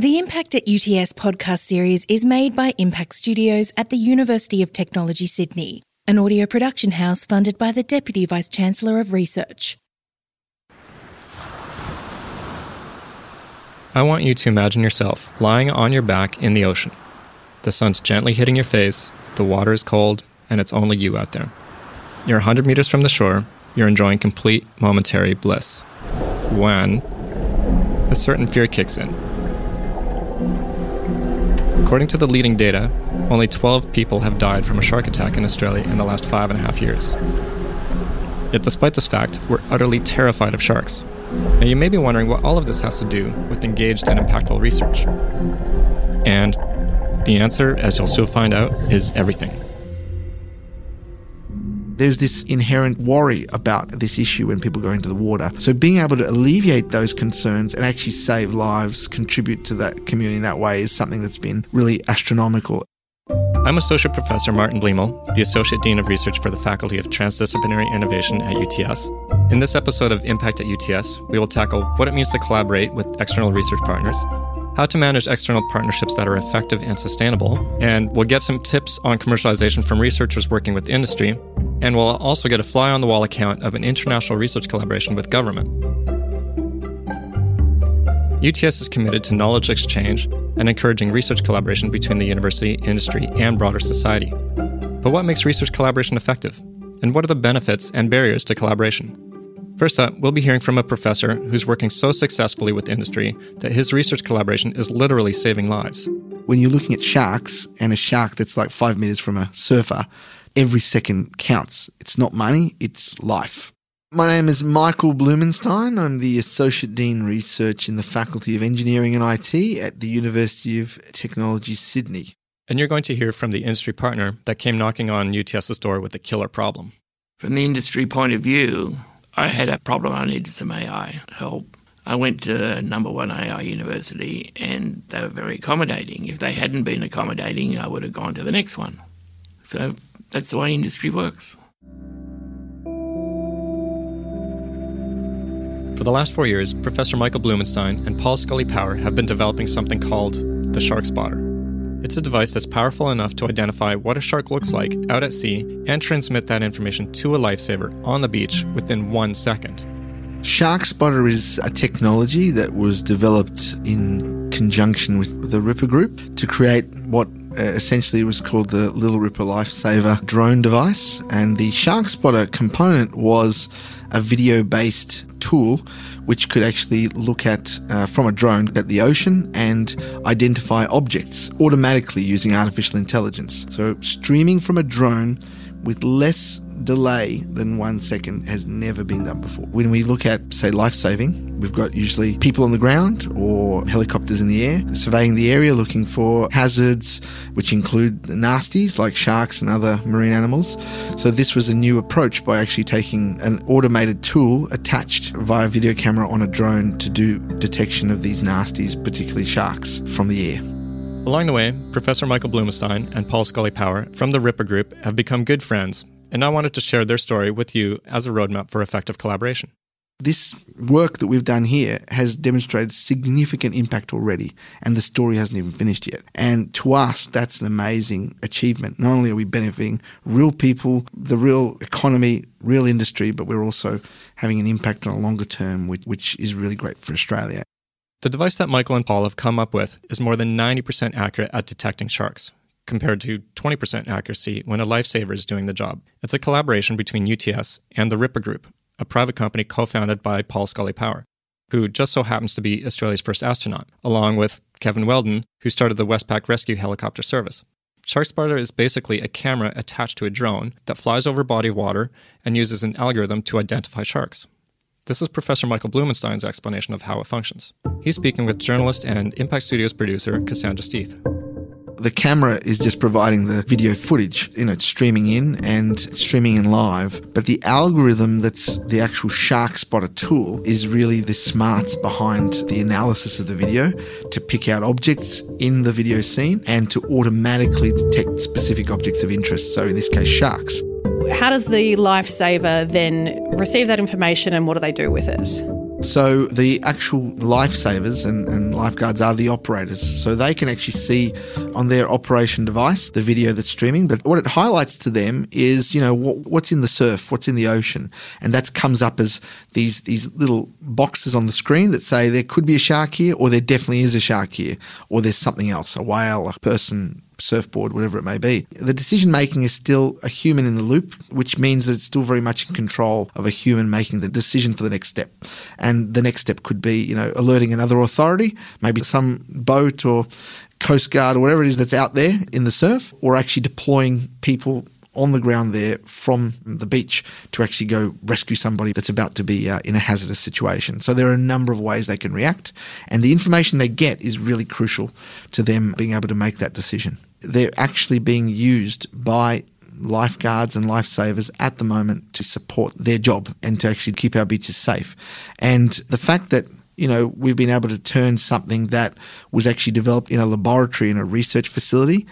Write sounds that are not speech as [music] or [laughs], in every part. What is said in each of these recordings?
The Impact at UTS podcast series is made by Impact Studios at the University of Technology, Sydney, an audio production house funded by the Deputy Vice Chancellor of Research. I want you to imagine yourself lying on your back in the ocean. The sun's gently hitting your face, the water is cold, and it's only you out there. You're 100 meters from the shore, you're enjoying complete momentary bliss. When a certain fear kicks in According to the leading data, only 12 people have died from a shark attack in Australia in the last five and a half years. Yet, despite this fact, we're utterly terrified of sharks. Now, you may be wondering what all of this has to do with engaged and impactful research. And the answer, as you'll soon find out, is everything there's this inherent worry about this issue when people go into the water. So being able to alleviate those concerns and actually save lives, contribute to that community in that way is something that's been really astronomical. I'm Associate Professor Martin Bliemel, the Associate Dean of Research for the Faculty of Transdisciplinary Innovation at UTS. In this episode of Impact at UTS, we will tackle what it means to collaborate with external research partners, how to manage external partnerships that are effective and sustainable, and we'll get some tips on commercialization from researchers working with industry, and we'll also get a fly on the wall account of an international research collaboration with government. UTS is committed to knowledge exchange and encouraging research collaboration between the university, industry, and broader society. But what makes research collaboration effective? And what are the benefits and barriers to collaboration? First up, we'll be hearing from a professor who's working so successfully with industry that his research collaboration is literally saving lives. When you're looking at sharks and a shark that's like five meters from a surfer, every second counts. It's not money, it's life. My name is Michael Blumenstein. I'm the Associate Dean Research in the Faculty of Engineering and IT at the University of Technology, Sydney. And you're going to hear from the industry partner that came knocking on UTS's door with a killer problem. From the industry point of view, I had a problem. I needed some AI help. I went to number one AI university and they were very accommodating. If they hadn't been accommodating, I would have gone to the next one. So that's the way industry works. For the last four years, Professor Michael Blumenstein and Paul Scully Power have been developing something called the SharkSpotter. It's a device that's powerful enough to identify what a shark looks like out at sea and transmit that information to a lifesaver on the beach within one second. SharkSpotter is a technology that was developed in conjunction with the Ripper Group to create what essentially it was called the Little Ripper Lifesaver drone device. And the SharkSpotter component was a video based tool which could actually look at uh, from a drone at the ocean and identify objects automatically using artificial intelligence. So streaming from a drone with less delay than one second has never been done before. When we look at, say, life saving, we've got usually people on the ground or helicopters in the air surveying the area looking for hazards, which include nasties like sharks and other marine animals. So, this was a new approach by actually taking an automated tool attached via video camera on a drone to do detection of these nasties, particularly sharks, from the air. Along the way, Professor Michael Blumenstein and Paul Scully Power from the Ripper Group have become good friends and I wanted to share their story with you as a roadmap for effective collaboration. This work that we've done here has demonstrated significant impact already, and the story hasn't even finished yet. And to us, that's an amazing achievement. Not only are we benefiting real people, the real economy, real industry, but we're also having an impact on a longer term, which, which is really great for Australia. The device that Michael and Paul have come up with is more than 90% accurate at detecting sharks, compared to 20% accuracy when a lifesaver is doing the job. It's a collaboration between UTS and the Ripper Group, a private company co founded by Paul Scully Power, who just so happens to be Australia's first astronaut, along with Kevin Weldon, who started the Westpac Rescue Helicopter Service. SharkSpotter is basically a camera attached to a drone that flies over a body of water and uses an algorithm to identify sharks. This is Professor Michael Blumenstein's explanation of how it functions. He's speaking with journalist and Impact Studios producer Cassandra Steeth the camera is just providing the video footage, you know, it's streaming in and streaming in live. But the algorithm that's the actual SharkSpotter tool is really the smarts behind the analysis of the video to pick out objects in the video scene and to automatically detect specific objects of interest. So in this case, sharks. How does the lifesaver then receive that information and what do they do with it? So the actual lifesavers and, and, lifeguards are the operators. So they can actually see on their operation device the video that's streaming. But what it highlights to them is, you know, what, what's in the surf, what's in the ocean. And that comes up as these, these little boxes on the screen that say there could be a shark here or there definitely is a shark here or there's something else, a whale, a person, surfboard, whatever it may be. The decision making is still a human in the loop, which means that it's still very much in control of a human making the decision for the next step. And the next step could be, you know, alerting another authority, maybe some boat or Coast Guard or whatever it is that's out there in the surf, or actually deploying people on the ground there from the beach to actually go rescue somebody that's about to be uh, in a hazardous situation. So there are a number of ways they can react, and the information they get is really crucial to them being able to make that decision. They're actually being used by lifeguards and lifesavers at the moment to support their job and to actually keep our beaches safe. And the fact that you know, we've been able to turn something that was actually developed in a laboratory in a research facility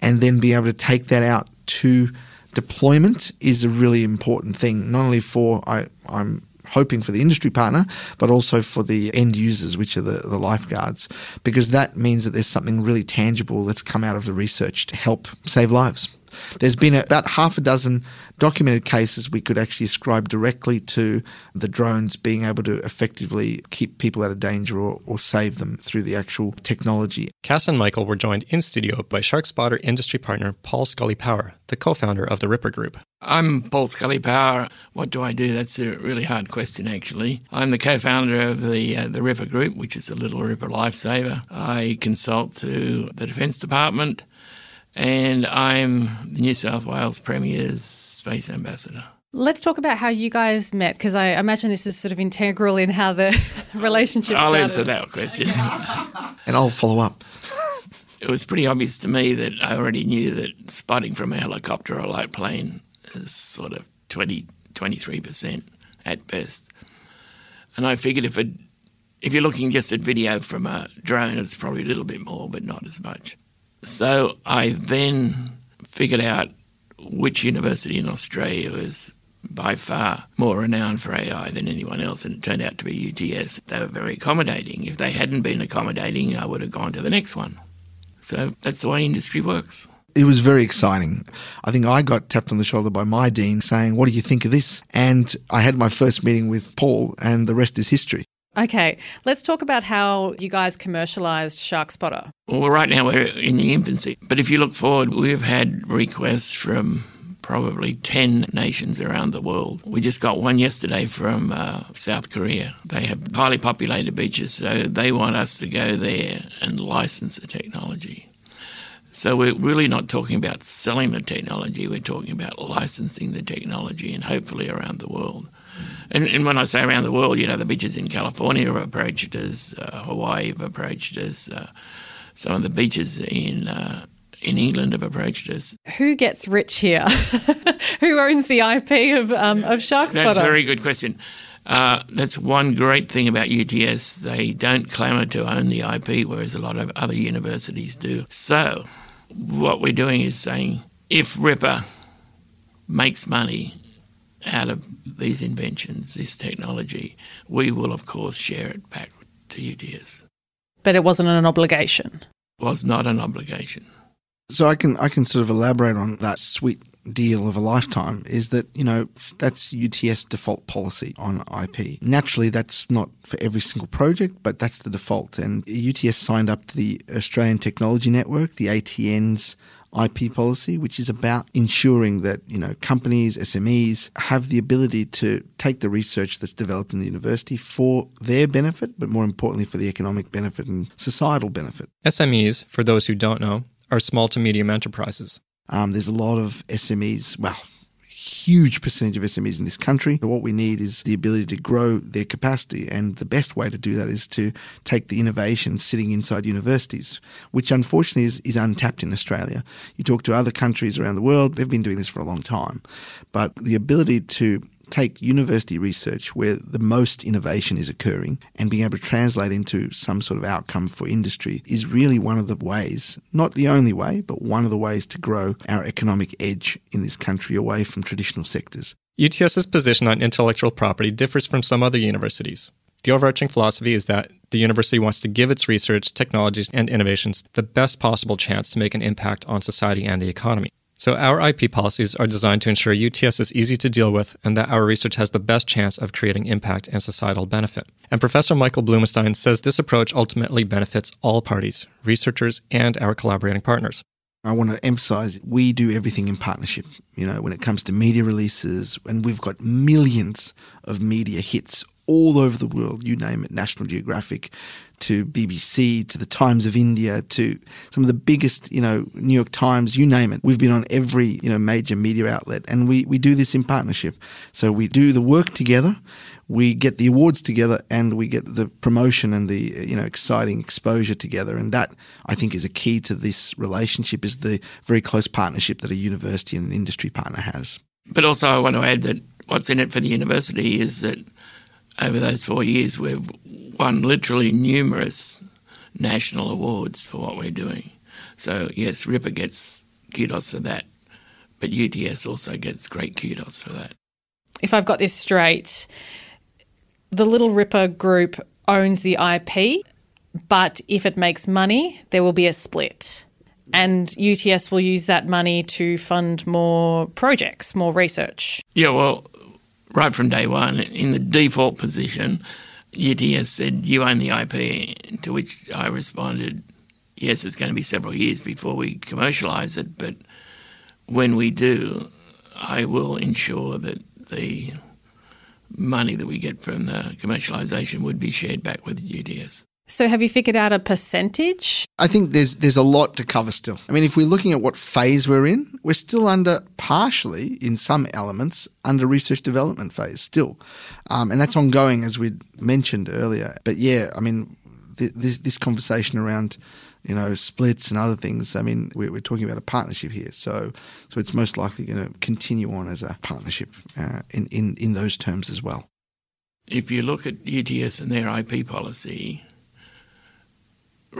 and then be able to take that out to deployment is a really important thing, not only for I, I'm hoping for the industry partner, but also for the end users, which are the, the lifeguards, because that means that there's something really tangible that's come out of the research to help save lives. There's been about half a dozen documented cases we could actually ascribe directly to the drones being able to effectively keep people out of danger or, or save them through the actual technology. Cass and Michael were joined in studio by SharkSpotter industry partner Paul Scully Power, the co founder of the Ripper Group. I'm Paul Scully Power. What do I do? That's a really hard question, actually. I'm the co-founder of the uh, the Ripper Group, which is a Little Ripper Lifesaver. I consult to the Defence Department and I'm the New South Wales Premier's Space Ambassador. Let's talk about how you guys met, because I imagine this is sort of integral in how the [laughs] relationship I'll started. answer that question. and I'll follow up. it was pretty obvious to me that I already knew that spotting from a helicopter or a light plane is sort of 20, 23% at best. And I figured if it, if you're looking just at video from a drone, it's probably a little bit more, but not as much. So I then figured out which university in Australia was by far more renowned for AI than anyone else, and it turned out to be UTS. They were very accommodating. If they hadn't been accommodating, I would have gone to the next one. So that's the way industry works. It was very exciting. I think I got tapped on the shoulder by my dean saying, What do you think of this? And I had my first meeting with Paul, and the rest is history. Okay, let's talk about how you guys commercialized SharkSpotter. Well, right now we're in the infancy, but if you look forward, we've had requests from probably 10 nations around the world. We just got one yesterday from uh, South Korea. They have highly populated beaches, so they want us to go there and license the technology. So we're really not talking about selling the technology, we're talking about licensing the technology and hopefully around the world. And, and, when I say around the world, you know, the beaches in California have approached us, uh, Hawaii have approached us, uh, some of the beaches in uh, in England have approached us. Who gets rich here? [laughs] Who owns the IP of um, of SharkSpotter? That's a very good question. Uh, that's one great thing about UTS. They don't clamour to own the IP, whereas a lot of other universities do. So, what we're doing is saying if Ripper makes money out of these inventions, this technology, we will, of course, share it back to UTS. But it wasn't an obligation. It was not an obligation. So I can I can sort of elaborate on that sweet deal of a lifetime is that you know that's UTS default policy on IP. Naturally, that's not for every single project, but that's the default. And UTS signed up to the Australian Technology Network, the ATN's IP policy, which is about ensuring that you know companies, SMEs have the ability to take the research that's developed in the university for their benefit, but more importantly for the economic benefit and societal benefit. SMEs, for those who don't know, are small to medium enterprises. Um, there's a lot of SMEs. Well, huge percentage of SMEs in this country. What we need is the ability to grow their capacity. And the best way to do that is to take the innovation sitting inside universities, which unfortunately is, is untapped in Australia. You talk to other countries around the world, they've been doing this for a long time. But the ability to take university research where the most innovation is occurring and being able to translate into some sort of outcome for industry is really one of the ways, not the only way, but one of the ways to grow our economic edge in this country away from traditional sectors. UTS's position on intellectual property differs from some other universities. The overarching philosophy is that the university wants to give its research, technologies, and innovations the best possible chance to make an impact on society and the economy. So, our IP policies are designed to ensure UTS is easy to deal with and that our research has the best chance of creating impact and societal benefit. And Professor Michael Blumenstein says this approach ultimately benefits all parties, researchers, and our collaborating partners. I want to emphasize we do everything in partnership. You know, when it comes to media releases, and we've got millions of media hits all over the world, you name it, National Geographic to BBC to the Times of India to some of the biggest, you know, New York Times, you name it. We've been on every, you know, major media outlet and we, we do this in partnership. So we do the work together, we get the awards together and we get the promotion and the, you know, exciting exposure together. And that I think is a key to this relationship is the very close partnership that a university and an industry partner has. But also I want to add that what's in it for the university is that over those four years, we've won literally numerous national awards for what we're doing. So, yes, Ripper gets kudos for that, but UTS also gets great kudos for that. If I've got this straight, the Little Ripper group owns the IP, but if it makes money, there will be a split. And UTS will use that money to fund more projects, more research. Yeah, well, right from day one, in the default position, UTS said, You own the IP, to which I responded, Yes, it's going to be several years before we commercialise it, but when we do, I will ensure that the money that we get from the commercialisation would be shared back with UTS. So, have you figured out a percentage? I think there's there's a lot to cover still. I mean, if we're looking at what phase we're in, we're still under partially in some elements under research development phase still, um, and that's ongoing as we mentioned earlier. But yeah, I mean, th- this this conversation around you know splits and other things. I mean, we're, we're talking about a partnership here, so so it's most likely going to continue on as a partnership uh, in in in those terms as well. If you look at UTS and their IP policy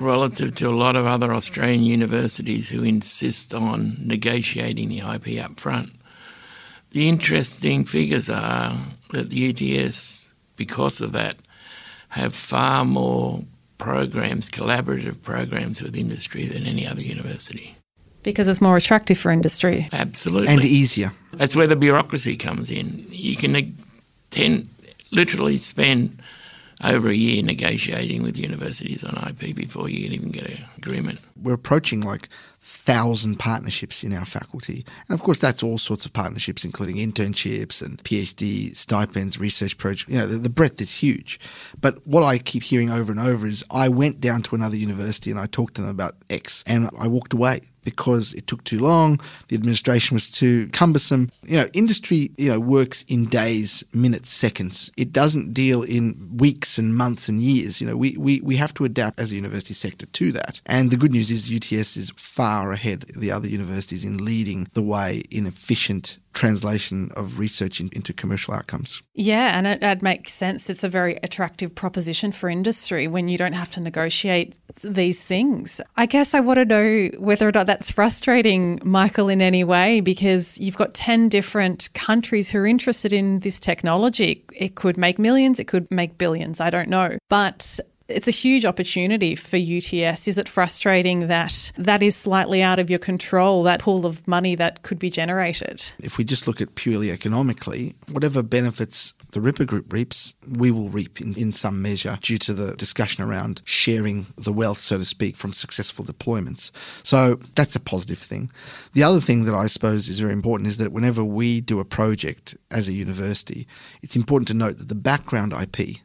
relative to a lot of other Australian universities who insist on negotiating the IP up front. The interesting figures are that the UTS, because of that, have far more programs, collaborative programs with industry than any other university. Because it's more attractive for industry. Absolutely. And easier. That's where the bureaucracy comes in. You can tend, literally spend over a year negotiating with universities on IP before you can even get an agreement. We're approaching like thousand partnerships in our faculty. And of course, that's all sorts of partnerships, including internships and PhD stipends, research projects. You know, the, the, breadth is huge. But what I keep hearing over and over is I went down to another university and I talked to them about X and I walked away because it took too long, the administration was too cumbersome. You know, industry, you know, works in days, minutes, seconds. It doesn't deal in weeks and months and years. You know, we, we, we have to adapt as a university sector to that. And the good news is UTS is far ahead the other universities in leading the way in efficient translation of research in, into commercial outcomes. Yeah, and it, it, makes sense. It's a very attractive proposition for industry when you don't have to negotiate these things. I guess I want to know whether or not that's frustrating, Michael, in any way, because you've got 10 different countries who are interested in this technology. It could make millions, it could make billions, I don't know. But it's a huge opportunity for UTS. Is it frustrating that that is slightly out of your control, that pool of money that could be generated? If we just look at purely economically, whatever benefits the Ripper Group reaps, we will reap in, in some measure due to the discussion around sharing the wealth, so to speak, from successful deployments. So that's a positive thing. The other thing that I suppose is very important is that whenever we do a project as a university, it's important to note that the background IP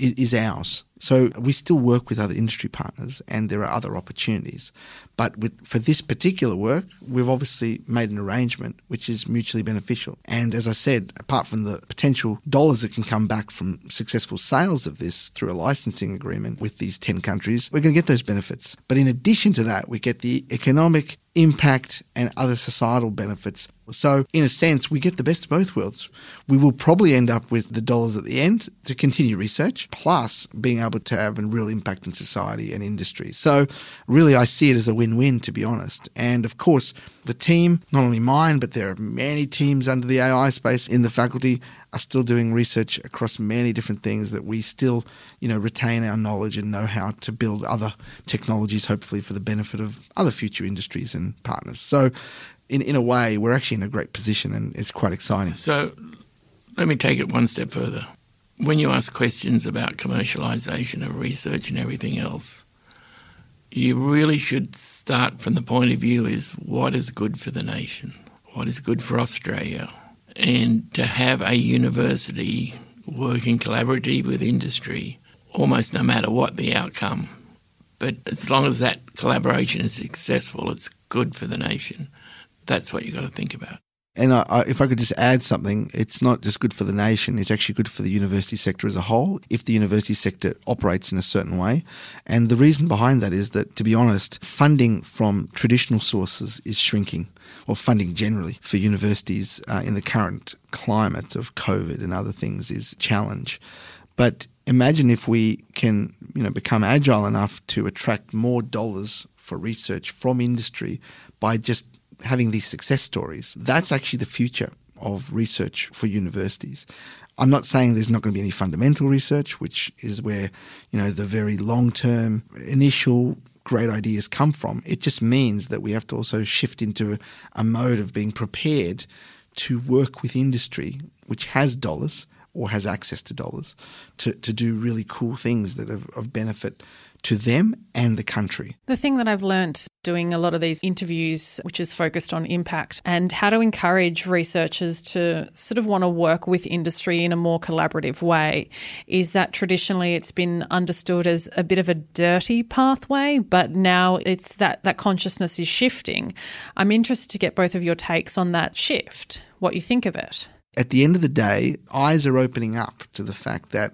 is, ours. So we still work with other industry partners, and there are other opportunities. But with, for this particular work, we've obviously made an arrangement which is mutually beneficial. And as I said, apart from the potential dollars that can come back from successful sales of this through a licensing agreement with these 10 countries, we're going to get those benefits. But in addition to that, we get the economic impact and other societal benefits So, in a sense, we get the best of both worlds. We will probably end up with the dollars at the end to continue research, plus being able to have a real impact in society and industry. So, really, I see it as a win win, to be honest. And of course, the team, not only mine, but there are many teams under the AI space in the faculty, are still doing research across many different things that we still, you know, retain our knowledge and know how to build other technologies, hopefully for the benefit of other future industries and partners. So, in, in a way, we're actually in a great position and it's quite exciting. So, let me take it one step further. When you ask questions about commercialization of research and everything else, you really should start from the point of view is what is good for the nation, what is good for Australia, and to have a university working collaboratively with industry, almost no matter what the outcome. But as long as that collaboration is successful, it's good for the nation. That's what you've got to think about. And I, I, if I could just add something, it's not just good for the nation, it's actually good for the university sector as a whole if the university sector operates in a certain way. And the reason behind that is that, to be honest, funding from traditional sources is shrinking, or funding generally for universities uh, in the current climate of COVID and other things is a challenge. But imagine if we can you know, become agile enough to attract more dollars for research from industry by just having these success stories. That's actually the future of research for universities. I'm not saying there's not going to be any fundamental research, which is where, you know, the very long-term initial great ideas come from. It just means that we have to also shift into a, a mode of being prepared to work with industry, which has dollars or has access to dollars, to, to do really cool things that are of benefit to them and the country. The thing that I've learnt doing a lot of these interviews, which is focused on impact and how to encourage researchers to sort of want to work with industry in a more collaborative way, is that traditionally it's been understood as a bit of a dirty pathway, but now it's that that consciousness is shifting. I'm interested to get both of your takes on that shift, what you think of it. At the end of the day, eyes are opening up to the fact that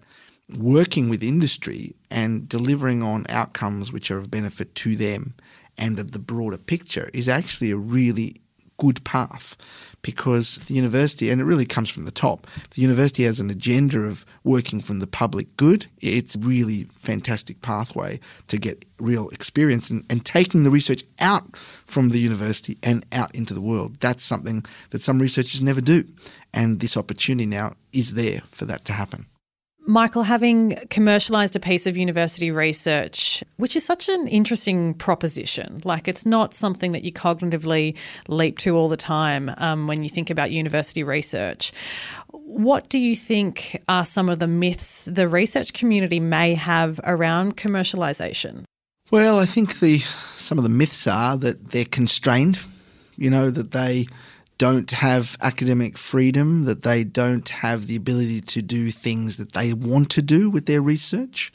working with industry and delivering on outcomes which are of benefit to them and of the broader picture is actually a really good path because the university, and it really comes from the top, the university has an agenda of working from the public good. It's a really fantastic pathway to get real experience and, and taking the research out from the university and out into the world. That's something that some researchers never do. And this opportunity now is there for that to happen. Michael, having commercialized a piece of university research, which is such an interesting proposition, like it's not something that you cognitively leap to all the time um, when you think about university research. What do you think are some of the myths the research community may have around commercialization? Well, I think the some of the myths are that they're constrained, you know, that they don't have academic freedom, that they don't have the ability to do things that they want to do with their research.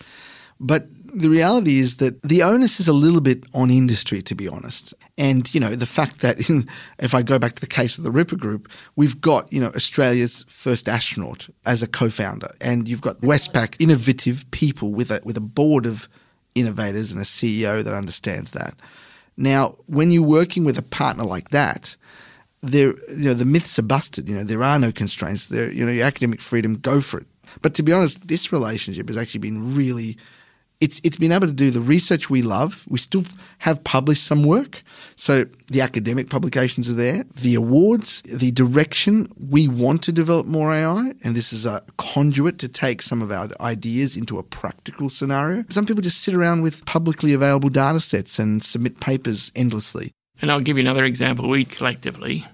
But the reality is that the onus is a little bit on industry, to be honest. And, you know, the fact that in, [laughs] if I go back to the case of the Ripper Group, we've got, you know, Australia's first astronaut as a co-founder. And you've got Westpac, innovative people with a, with a board of innovators and a CEO that understands that. Now, when you're working with a partner like that, there, you know, the myths are busted. You know, there are no constraints. There, you know, your academic freedom, go for it. But to be honest, this relationship has actually been really. It's it's been able to do the research we love. We still have published some work, so the academic publications are there. The awards, the direction we want to develop more AI, and this is a conduit to take some of our ideas into a practical scenario. Some people just sit around with publicly available data sets and submit papers endlessly. And I'll give you another example. We collectively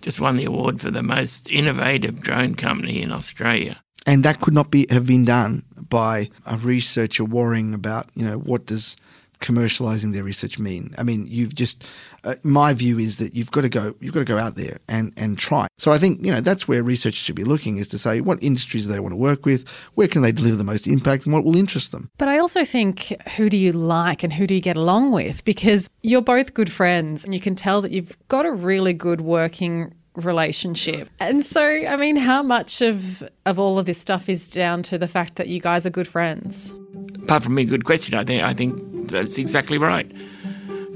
just won the award for the most innovative drone company in Australia. And that could not be have been done by a researcher worrying about, you know, what does commercializing their research mean? I mean, you've just uh, my view is that you've got to go you've got to go out there and and try. So I think you know that's where researchers should be looking is to say what industries they want to work with, where can they deliver the most impact, and what will interest them. But I also think who do you like and who do you get along with because you're both good friends and you can tell that you've got a really good working relationship. And so, I mean, how much of of all of this stuff is down to the fact that you guys are good friends? Apart from being a good question, I think I think that's exactly right.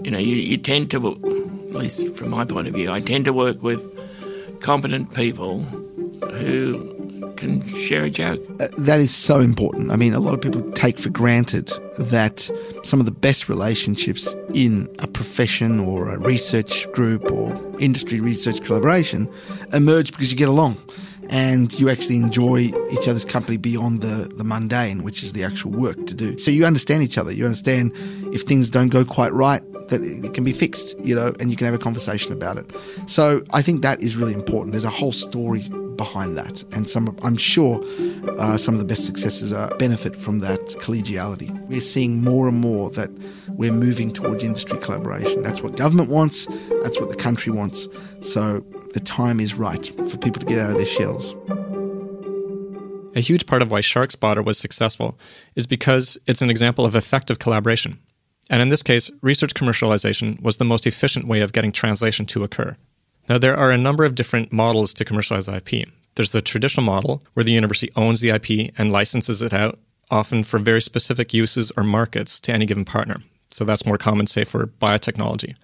You know, you, you tend to, at least from my point of view, I tend to work with competent people who can share a joke. Uh, that is so important. I mean, a lot of people take for granted that some of the best relationships in a profession or a research group or industry research collaboration emerge because you get along and you actually enjoy each other's company beyond the, the mundane, which is the actual work to do. So you understand each other. You understand if things don't go quite right, that it can be fixed, you know, and you can have a conversation about it. So I think that is really important. There's a whole story behind that, and some I'm sure uh, some of the best successes are benefit from that collegiality. We're seeing more and more that we're moving towards industry collaboration. That's what government wants. That's what the country wants. So the time is right for people to get out of their shells. A huge part of why SharkSpotter was successful is because it's an example of effective collaboration. And in this case, research commercialization was the most efficient way of getting translation to occur. Now, there are a number of different models to commercialize IP. There's the traditional model, where the university owns the IP and licenses it out, often for very specific uses or markets to any given partner. So that's more common, say, for biotechnology.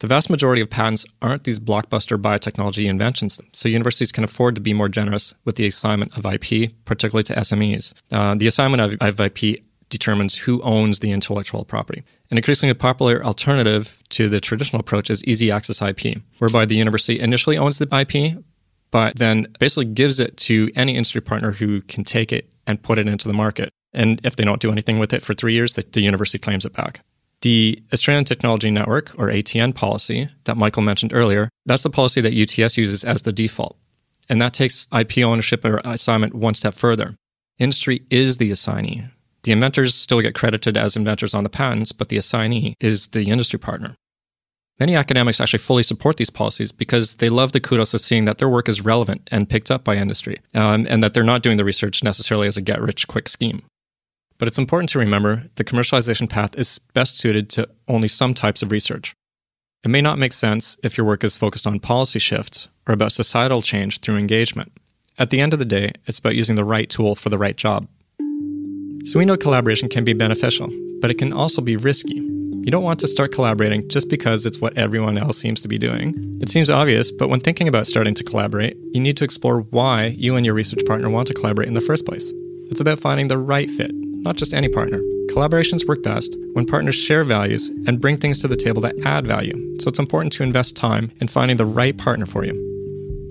The vast majority of patents aren't these blockbuster biotechnology inventions, so universities can afford to be more generous with the assignment of IP, particularly to SMEs. Uh, the assignment of, of IP determines who owns the intellectual property. An increasingly popular alternative to the traditional approach is easy access IP, whereby the university initially owns the IP, but then basically gives it to any industry partner who can take it and put it into the market. And if they don't do anything with it for three years, the, university claims it back. The Australian Technology Network, or ATN policy that Michael mentioned earlier, that's the policy that UTS uses as the default. And that takes IP ownership or assignment one step further. Industry is the assignee, the inventors still get credited as inventors on the patents, but the assignee is the industry partner. Many academics actually fully support these policies because they love the kudos of seeing that their work is relevant and picked up by industry, um, and that they're not doing the research necessarily as a get rich quick scheme. But it's important to remember the commercialization path is best suited to only some types of research. It may not make sense if your work is focused on policy shifts or about societal change through engagement. At the end of the day, it's about using the right tool for the right job. So we know collaboration can be beneficial, but it can also be risky. You don't want to start collaborating just because it's what everyone else seems to be doing. It seems obvious, but when thinking about starting to collaborate, you need to explore why you and your research partner want to collaborate in the first place. It's about finding the right fit, not just any partner. Collaborations work best when partners share values and bring things to the table that add value, so it's important to invest time in finding the right partner for you.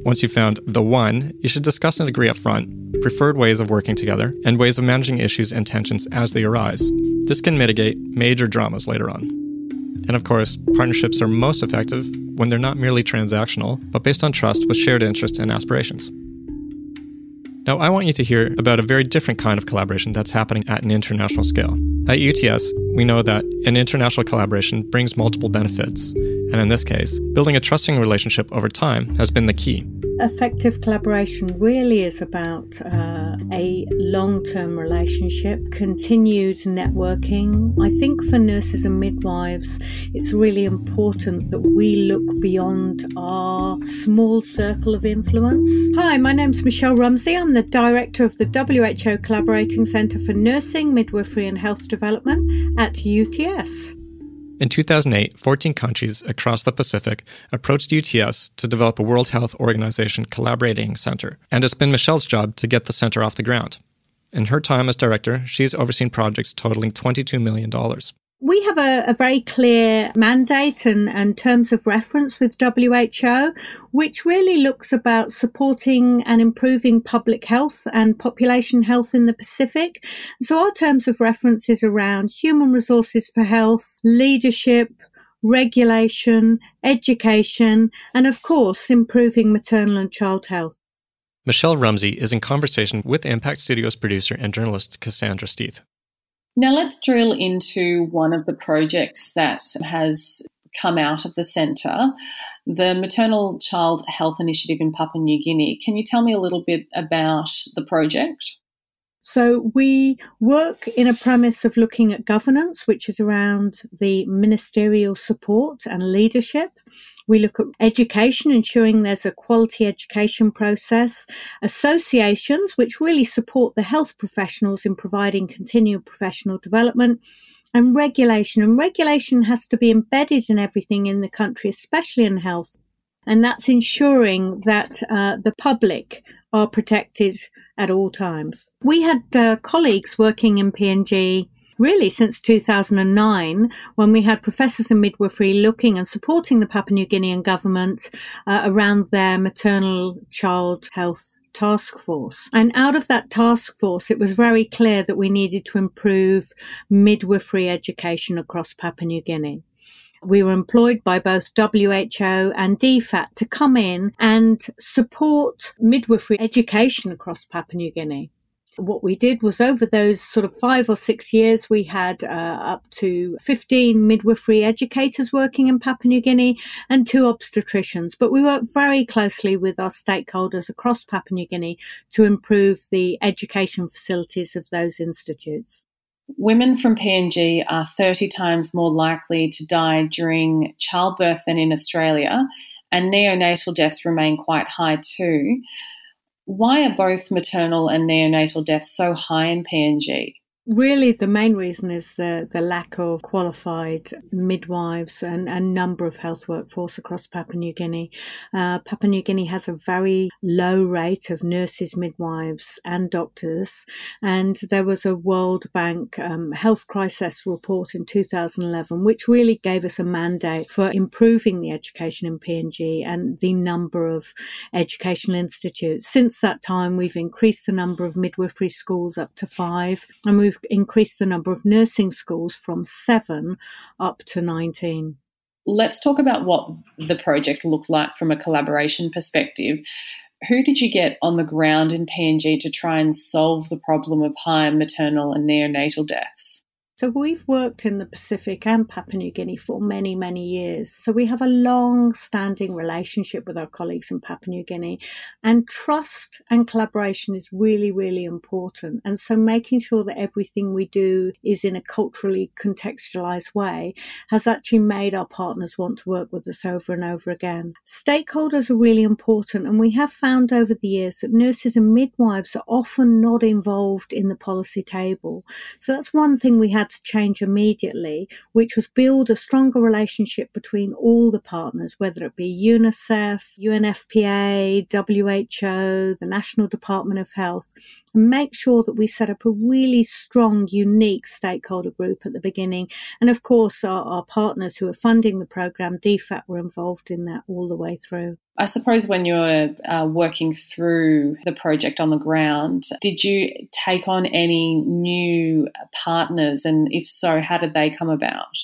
Once you've found the one, you should discuss and agree upfront preferred ways of working together and ways of managing issues and tensions as they arise. This can mitigate major dramas later on. And of course, partnerships are most effective when they're not merely transactional, but based on trust with shared interests and aspirations. Now, I want you to hear about a very different kind of collaboration that's happening at an international scale. At UTS, we know that an international collaboration brings multiple benefits, and in this case, building a trusting relationship over time has been the key. Effective collaboration really is about uh, a long term relationship, continued networking. I think for nurses and midwives, it's really important that we look beyond our small circle of influence. Hi, my name's Michele Rumsey. I'm the director of the WHO Collaborating Centre for Nursing, Midwifery and Health Development at UTS. In 2008, 14 countries across the Pacific approached UTS to develop a World Health Organization collaborating center, and it's been Michele's job to get the center off the ground. In her time as director, she's overseen projects totaling $22 million. We have a, a, very clear mandate and, and terms of reference with WHO, which really looks about supporting and improving public health and population health in the Pacific. So our terms of reference is around human resources for health, leadership, regulation, education, and of course, improving maternal and child health. Michele Rumsey is in conversation with Impact Studios producer and journalist Cassandra Steeth. Now let's drill into one of the projects that has come out of the centre, the Maternal Child Health Initiative in Papua New Guinea. Can you tell me a little bit about the project? So we work in a premise of looking at governance, which is around the ministerial support and leadership. We look at education, ensuring there's a quality education process, associations, which really support the health professionals in providing continual professional development, and regulation. And regulation has to be embedded in everything in the country, especially in health. and that's ensuring that uh, the public are protected at all times. We had uh, colleagues working in PNG really since 2009 when we had professors in midwifery looking and supporting the Papua New Guinean government uh, around their maternal child health task force. And out of that task force, it was very clear that we needed to improve midwifery education across Papua New Guinea we were employed by both WHO and DFAT to come in and support midwifery education across Papua New Guinea. What we did was over those sort of five or six years, we had uh, up to 15 midwifery educators working in Papua New Guinea and two obstetricians. But we worked very closely with our stakeholders across Papua New Guinea to improve the education facilities of those institutes. Women from PNG are 30 times more likely to die during childbirth than in Australia, and neonatal deaths remain quite high too. Why are both maternal and neonatal deaths so high in PNG? Really, the main reason is the, the lack of qualified midwives and a number of health workforce across Papua New Guinea. Uh, Papua New Guinea has a very low rate of nurses, midwives, and doctors. And there was a World Bank um, health crisis report in 2011, which really gave us a mandate for improving the education in PNG and the number of educational institutes. Since that time, we've increased the number of midwifery schools up to five, and we've we've increased the number of nursing schools from seven up to 19. Let's talk about what the project looked like from a collaboration perspective. Who did you get on the ground in PNG to try and solve the problem of high maternal and neonatal deaths? So we've worked in the Pacific and Papua New Guinea for many, many years. So we have a long standing relationship with our colleagues in Papua New Guinea and trust and collaboration is really, really important. And so making sure that everything we do is in a culturally contextualized way has actually made our partners want to work with us over and over again. Stakeholders are really important. And we have found over the years that nurses and midwives are often not involved in the policy table. So that's one thing we had had to change immediately, which was build a stronger relationship between all the partners, whether it be UNICEF, UNFPA, WHO, the National Department of Health, and make sure that we set up a really strong, unique stakeholder group at the beginning. And of course, our, our partners who are funding the program, DFAT, were involved in that all the way through. I suppose when you were uh, working through the project on the ground, did you take on any new partners? And if so, how did they come about?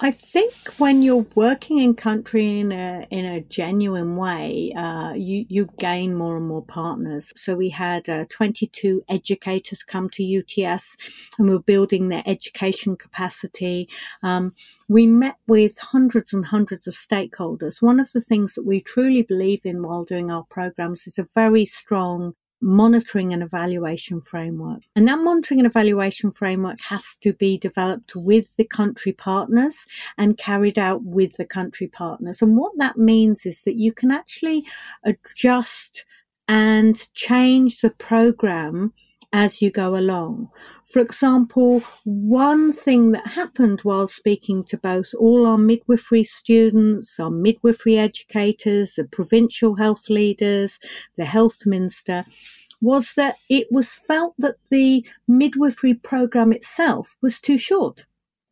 I think when you're working in country in a in a genuine way, uh, you you gain more and more partners. So we had uh, 22 educators come to UTS, and we are building their education capacity. Um, we met with hundreds and hundreds of stakeholders. One of the things that we truly believe in while doing our programs is a very strong monitoring and evaluation framework. And that monitoring and evaluation framework has to be developed with the country partners and carried out with the country partners. And what that means is that you can actually adjust and change the program as you go along. For example, one thing that happened while speaking to both all our midwifery students, our midwifery educators, the provincial health leaders, the health minister, was that it was felt that the midwifery program itself was too short.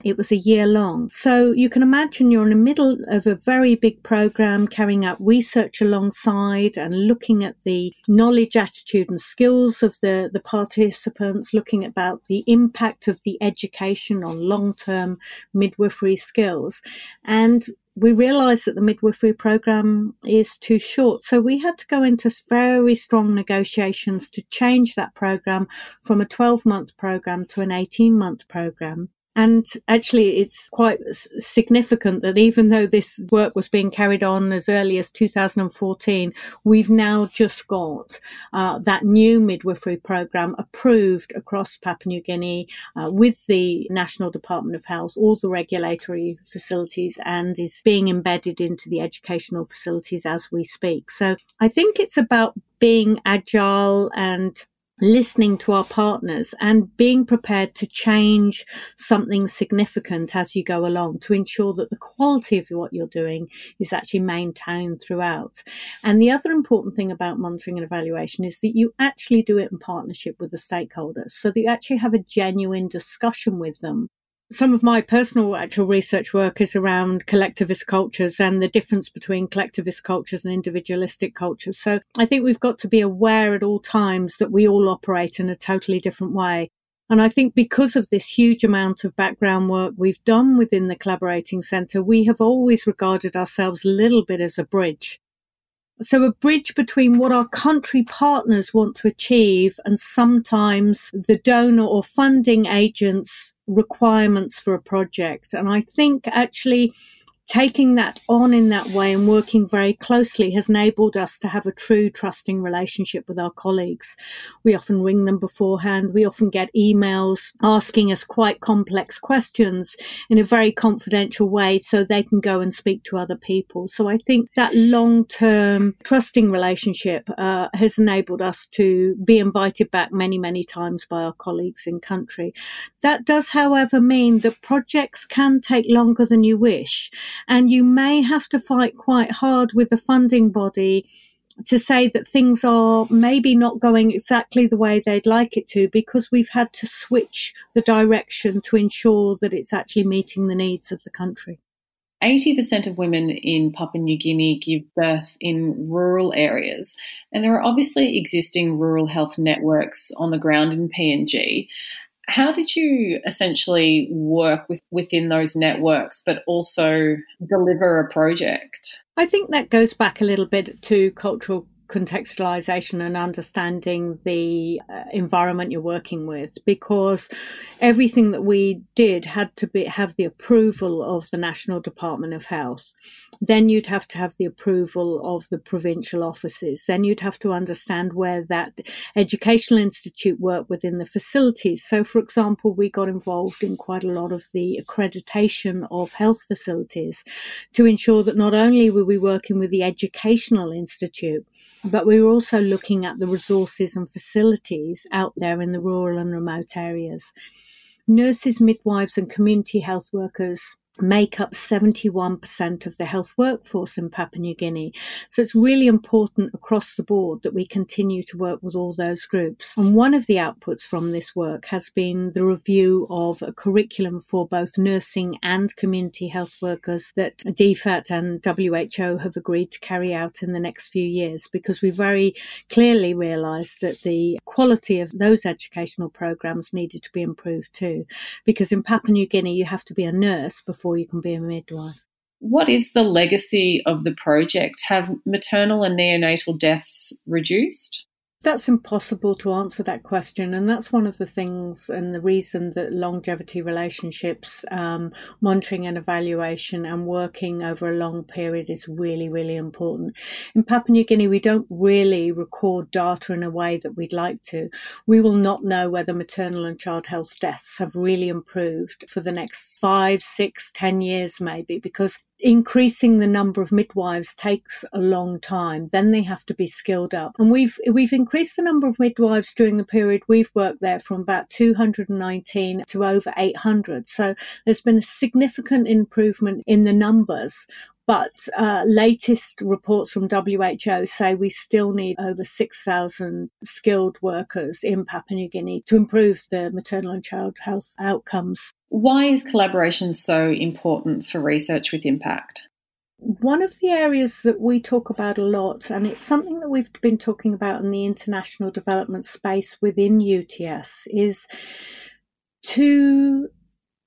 It was a year long. So you can imagine you're in the middle of a very big program, carrying out research alongside and looking at the knowledge, attitude, and skills of the, the participants, looking about the impact of the education on long term midwifery skills. And we realised that the midwifery program is too short. So we had to go into very strong negotiations to change that program from a 12 month program to an 18 month program. And actually, it's quite significant that even though this work was being carried on as early as 2014, we've now just got uh, that new midwifery program approved across Papua New Guinea uh, with the National Department of Health, all the regulatory facilities, and is being embedded into the educational facilities as we speak. So I think it's about being agile and listening to our partners and being prepared to change something significant as you go along to ensure that the quality of what you're doing is actually maintained throughout. And the other important thing about monitoring and evaluation is that you actually do it in partnership with the stakeholders so that you actually have a genuine discussion with them some of my personal actual research work is around collectivist cultures and the difference between collectivist cultures and individualistic cultures. So I think we've got to be aware at all times that we all operate in a totally different way. And I think because of this huge amount of background work we've done within the Collaborating Centre, we have always regarded ourselves a little bit as a bridge. So a bridge between what our country partners want to achieve and sometimes the donor or funding agents requirements for a project. And I think actually taking that on in that way and working very closely has enabled us to have a true trusting relationship with our colleagues. We often ring them beforehand. We often get emails asking us quite complex questions in a very confidential way so they can go and speak to other people. So I think that long term trusting relationship uh, has enabled us to be invited back many, many times by our colleagues in country. That does, however, mean that projects can take longer than you wish. And you may have to fight quite hard with the funding body to say that things are maybe not going exactly the way they'd like it to because we've had to switch the direction to ensure that it's actually meeting the needs of the country. 80% of women in Papua New Guinea give birth in rural areas, and there are obviously existing rural health networks on the ground in PNG. How did you essentially work with within those networks, but also deliver a project? I think that goes back a little bit to cultural contextualization and understanding the uh, environment you're working with because everything that we did had to be have the approval of the National Department of Health. Then you'd have to have the approval of the provincial offices. Then you'd have to understand where that educational institute worked within the facilities. So for example we got involved in quite a lot of the accreditation of health facilities to ensure that not only were we working with the educational institute but we were also looking at the resources and facilities out there in the rural and remote areas. Nurses, midwives, and community health workers make up 71% of the health workforce in Papua New Guinea. So it's really important across the board that we continue to work with all those groups. And one of the outputs from this work has been the review of a curriculum for both nursing and community health workers that DFAT and WHO have agreed to carry out in the next few years because we very clearly realised that the quality of those educational programs needed to be improved too. Because in Papua New Guinea, you have to be a nurse before before you can be a midwife. What is the legacy of the project? Have maternal and neonatal deaths reduced? That's impossible to answer that question. And that's one of the things and the reason that longevity relationships, um, monitoring and evaluation and working over a long period is really, really important. In Papua New Guinea, we don't really record data in a way that we'd like to. We will not know whether maternal and child health deaths have really improved for the next five, six, ten years maybe, because increasing the number of midwives takes a long time. Then they have to be skilled up. And we've, we've increased the number of midwives during the period we've worked there from about 219 to over 800. So there's been a significant improvement in the numbers. But uh, latest reports from WHO say we still need over 6,000 skilled workers in Papua New Guinea to improve the maternal and child health outcomes. Why is collaboration so important for research with impact? One of the areas that we talk about a lot, and it's something that we've been talking about in the international development space within UTS, is to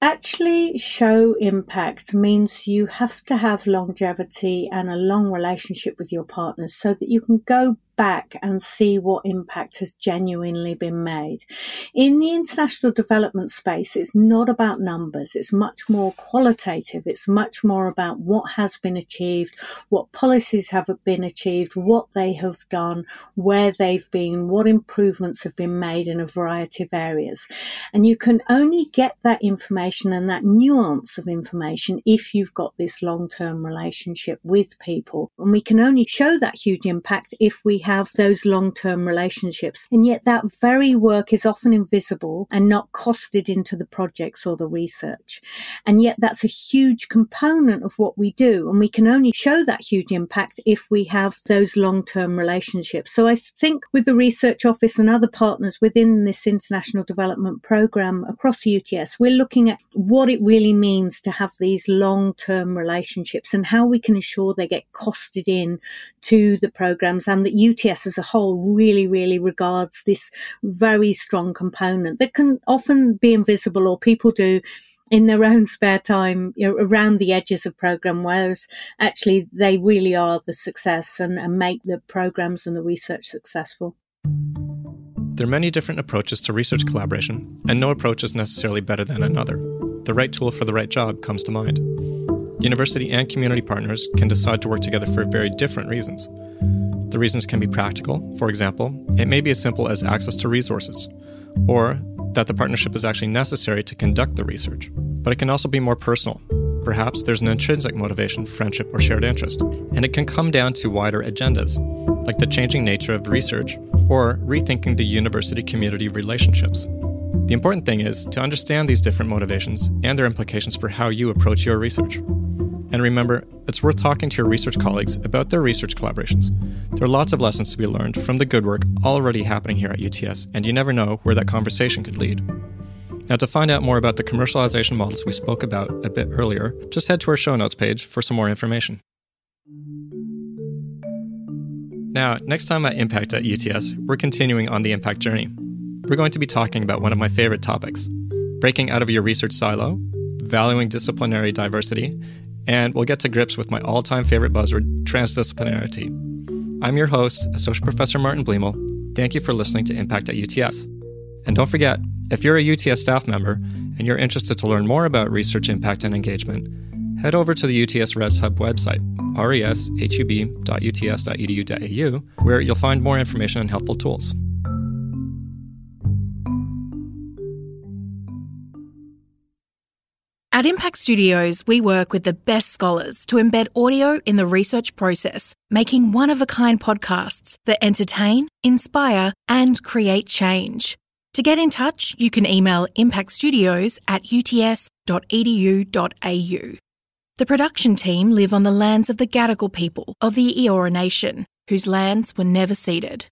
actually show impact means you have to have longevity and a long relationship with your partners so that you can go back and see what impact has genuinely been made. In the international development space, it's not about numbers, it's much more qualitative, it's much more about what has been achieved, what policies have been achieved, what they have done, where they've been, what improvements have been made in a variety of areas. And you can only get that information and that nuance of information if you've got this long term relationship with people. And we can only show that huge impact if we have those long term relationships. And yet that very work is often invisible and not costed into the projects or the research. And yet that's a huge component of what we do. And we can only show that huge impact if we have those long term relationships. So I think with the Research Office and other partners within this international development program across UTS, we're looking at what it really means to have these long term relationships and how we can ensure they get costed in to the programs and that UTS as a whole really, really regards this very strong component that can often be invisible or people do in their own spare time you know, around the edges of program whereas actually they really are the success and, and make the programs and the research successful. There are many different approaches to research collaboration and no approach is necessarily better than another. The right tool for the right job comes to mind. University and community partners can decide to work together for very different reasons the reasons can be practical for example it may be as simple as access to resources or that the partnership is actually necessary to conduct the research, but it can also be more personal. Perhaps there's an intrinsic motivation, friendship, or shared interest, and it can come down to wider agendas, like the changing nature of research or rethinking the university community relationships. The important thing is to understand these different motivations and their implications for how you approach your research. And remember, it's worth talking to your research colleagues about their research collaborations. There are lots of lessons to be learned from the good work already happening here at UTS, and you never know where that conversation could lead. Now, to find out more about the commercialization models we spoke about a bit earlier, just head to our show notes page for some more information. Now, next time at Impact at UTS, we're continuing on the impact journey. We're going to be talking about one of my favorite topics breaking out of your research silo, valuing disciplinary diversity, and we'll get to grips with my all time favorite buzzword, transdisciplinarity. I'm your host, Associate Professor Martin Bliemel. Thank you for listening to Impact at UTS. And don't forget, if you're a UTS staff member and you're interested to learn more about research impact and engagement, head over to the UTS Res Hub website, reshub.uts.edu.au, where you'll find more information and helpful tools. At Impact Studios, we work with the best scholars to embed audio in the research process, making one of a kind podcasts that entertain, inspire, and create change. To get in touch, you can email impactstudios at uts.edu.au. The production team live on the lands of the Gadigal people of the Eora Nation, whose lands were never ceded.